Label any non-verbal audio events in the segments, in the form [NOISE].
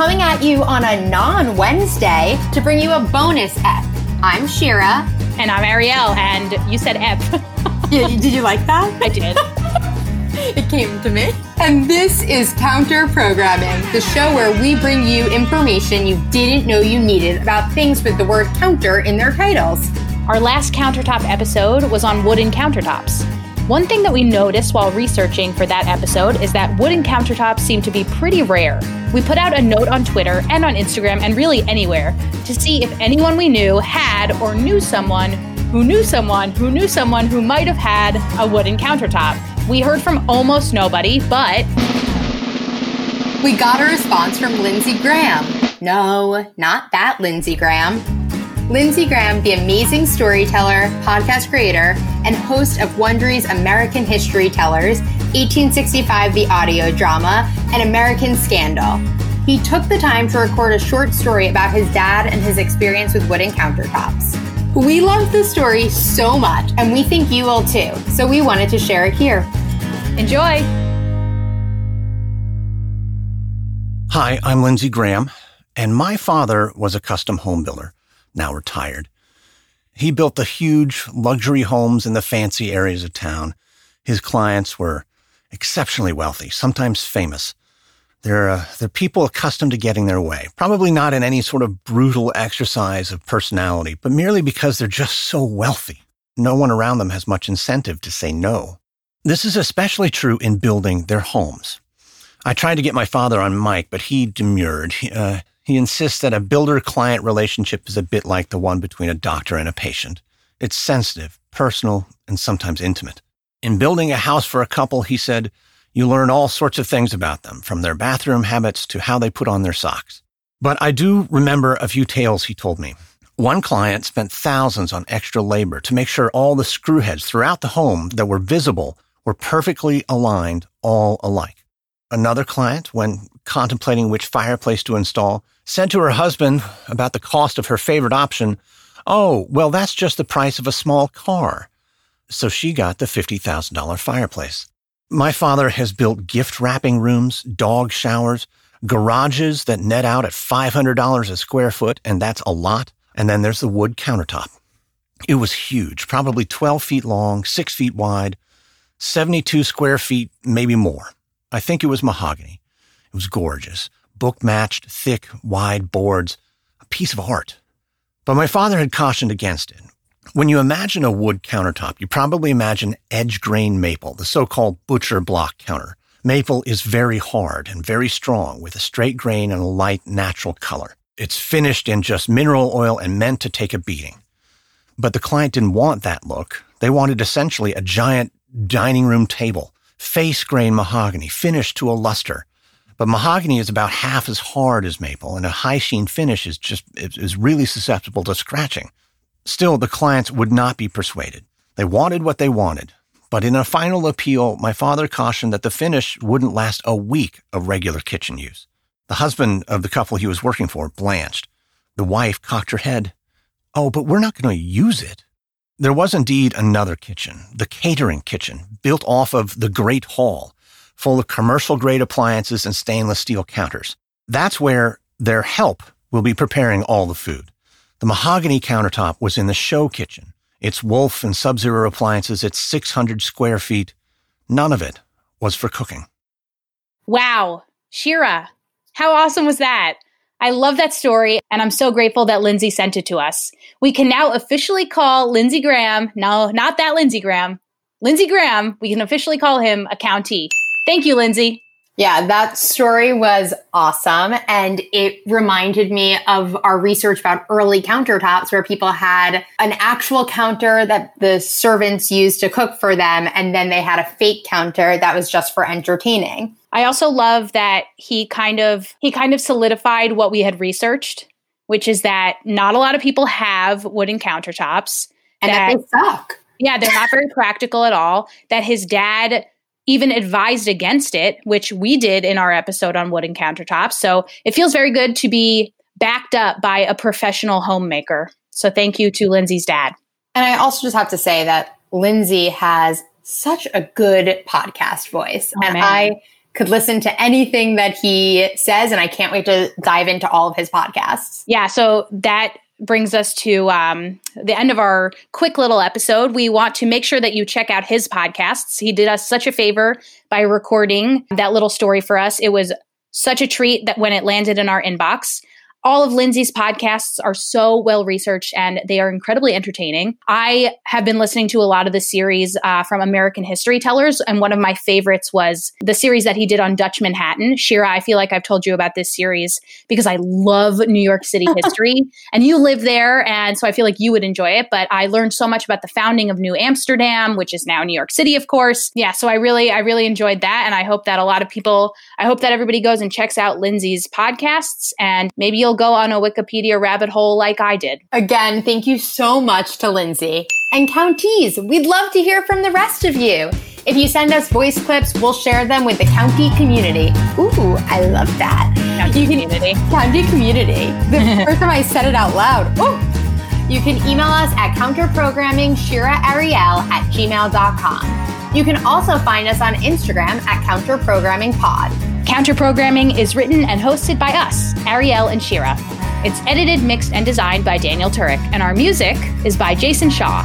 coming at you on a non Wednesday to bring you a bonus ep. I'm Shira. And I'm Ariel, and you said ep. [LAUGHS] yeah, did you like that? I did. [LAUGHS] it came to me. And this is Counter Programming, the show where we bring you information you didn't know you needed about things with the word counter in their titles. Our last countertop episode was on wooden countertops. One thing that we noticed while researching for that episode is that wooden countertops seem to be pretty rare. We put out a note on Twitter and on Instagram and really anywhere to see if anyone we knew had or knew someone who knew someone who knew someone who might have had a wooden countertop. We heard from almost nobody, but. We got a response from Lindsey Graham. No, not that Lindsey Graham. Lindsey Graham, the amazing storyteller, podcast creator, and host of Wondery's American History Tellers, 1865 The Audio Drama, and American Scandal. He took the time to record a short story about his dad and his experience with wooden countertops. We love the story so much, and we think you will too, so we wanted to share it here. Enjoy! Hi, I'm Lindsey Graham, and my father was a custom home builder now retired. He built the huge luxury homes in the fancy areas of town. His clients were exceptionally wealthy, sometimes famous. They're, uh, they're people accustomed to getting their way, probably not in any sort of brutal exercise of personality, but merely because they're just so wealthy. No one around them has much incentive to say no. This is especially true in building their homes. I tried to get my father on mic, but he demurred. Uh, he insists that a builder client relationship is a bit like the one between a doctor and a patient. It's sensitive, personal, and sometimes intimate. In building a house for a couple, he said, you learn all sorts of things about them, from their bathroom habits to how they put on their socks. But I do remember a few tales he told me. One client spent thousands on extra labor to make sure all the screw heads throughout the home that were visible were perfectly aligned, all alike. Another client, when contemplating which fireplace to install, said to her husband about the cost of her favorite option, Oh, well, that's just the price of a small car. So she got the $50,000 fireplace. My father has built gift wrapping rooms, dog showers, garages that net out at $500 a square foot, and that's a lot. And then there's the wood countertop. It was huge, probably 12 feet long, 6 feet wide, 72 square feet, maybe more. I think it was mahogany. It was gorgeous. Book matched, thick, wide boards. A piece of art. But my father had cautioned against it. When you imagine a wood countertop, you probably imagine edge grain maple, the so-called butcher block counter. Maple is very hard and very strong with a straight grain and a light natural color. It's finished in just mineral oil and meant to take a beating. But the client didn't want that look. They wanted essentially a giant dining room table face grain mahogany, finished to a luster. But mahogany is about half as hard as maple, and a high sheen finish is just is really susceptible to scratching. Still, the clients would not be persuaded. They wanted what they wanted. But in a final appeal, my father cautioned that the finish wouldn't last a week of regular kitchen use. The husband of the couple he was working for blanched. The wife cocked her head. Oh, but we're not going to use it. There was indeed another kitchen, the catering kitchen, built off of the Great Hall, full of commercial grade appliances and stainless steel counters. That's where their help will be preparing all the food. The mahogany countertop was in the show kitchen. Its Wolf and Sub-Zero appliances, its 600 square feet. None of it was for cooking. Wow. Shira, how awesome was that? I love that story, and I'm so grateful that Lindsey sent it to us. We can now officially call Lindsey Graham, no, not that Lindsey Graham, Lindsey Graham, we can officially call him a county. Thank you, Lindsey. Yeah, that story was awesome. And it reminded me of our research about early countertops where people had an actual counter that the servants used to cook for them. And then they had a fake counter that was just for entertaining. I also love that he kind of he kind of solidified what we had researched, which is that not a lot of people have wooden countertops. And that, that they suck. Yeah, they're not very practical at all. That his dad even advised against it, which we did in our episode on wooden countertops. So it feels very good to be backed up by a professional homemaker. So thank you to Lindsey's dad. And I also just have to say that Lindsey has such a good podcast voice. Oh, and man. I could listen to anything that he says. And I can't wait to dive into all of his podcasts. Yeah. So that brings us to um, the end of our quick little episode. We want to make sure that you check out his podcasts. He did us such a favor by recording that little story for us. It was such a treat that when it landed in our inbox, all of Lindsey's podcasts are so well researched and they are incredibly entertaining. I have been listening to a lot of the series uh, from American History Tellers, and one of my favorites was the series that he did on Dutch Manhattan. Shira, I feel like I've told you about this series because I love New York City [LAUGHS] history, and you live there, and so I feel like you would enjoy it. But I learned so much about the founding of New Amsterdam, which is now New York City, of course. Yeah, so I really, I really enjoyed that, and I hope that a lot of people, I hope that everybody goes and checks out Lindsey's podcasts, and maybe you'll go on a Wikipedia rabbit hole like I did. Again, thank you so much to Lindsey. And counties, we'd love to hear from the rest of you. If you send us voice clips, we'll share them with the county community. Ooh, I love that. County community. County community. The [LAUGHS] first time I said it out loud. Ooh. You can email us at counterprogrammingshiraariel at gmail.com. You can also find us on Instagram at counterprogrammingpod. Counterprogramming is written and hosted by us, Ariel and Shira. It's edited, mixed, and designed by Daniel Turek, and our music is by Jason Shaw.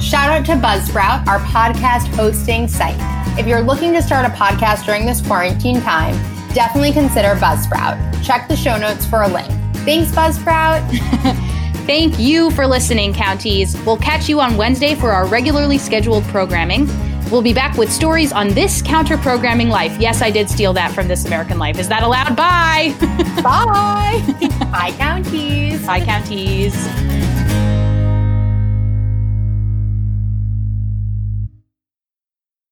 Shout out to Buzzsprout, our podcast hosting site. If you're looking to start a podcast during this quarantine time, definitely consider Buzzsprout. Check the show notes for a link. Thanks, Buzzsprout. [LAUGHS] Thank you for listening, counties. We'll catch you on Wednesday for our regularly scheduled programming. We'll be back with stories on this counter programming life. Yes, I did steal that from This American Life. Is that allowed? Bye. [LAUGHS] Bye. [LAUGHS] Bye, counties. Bye, counties.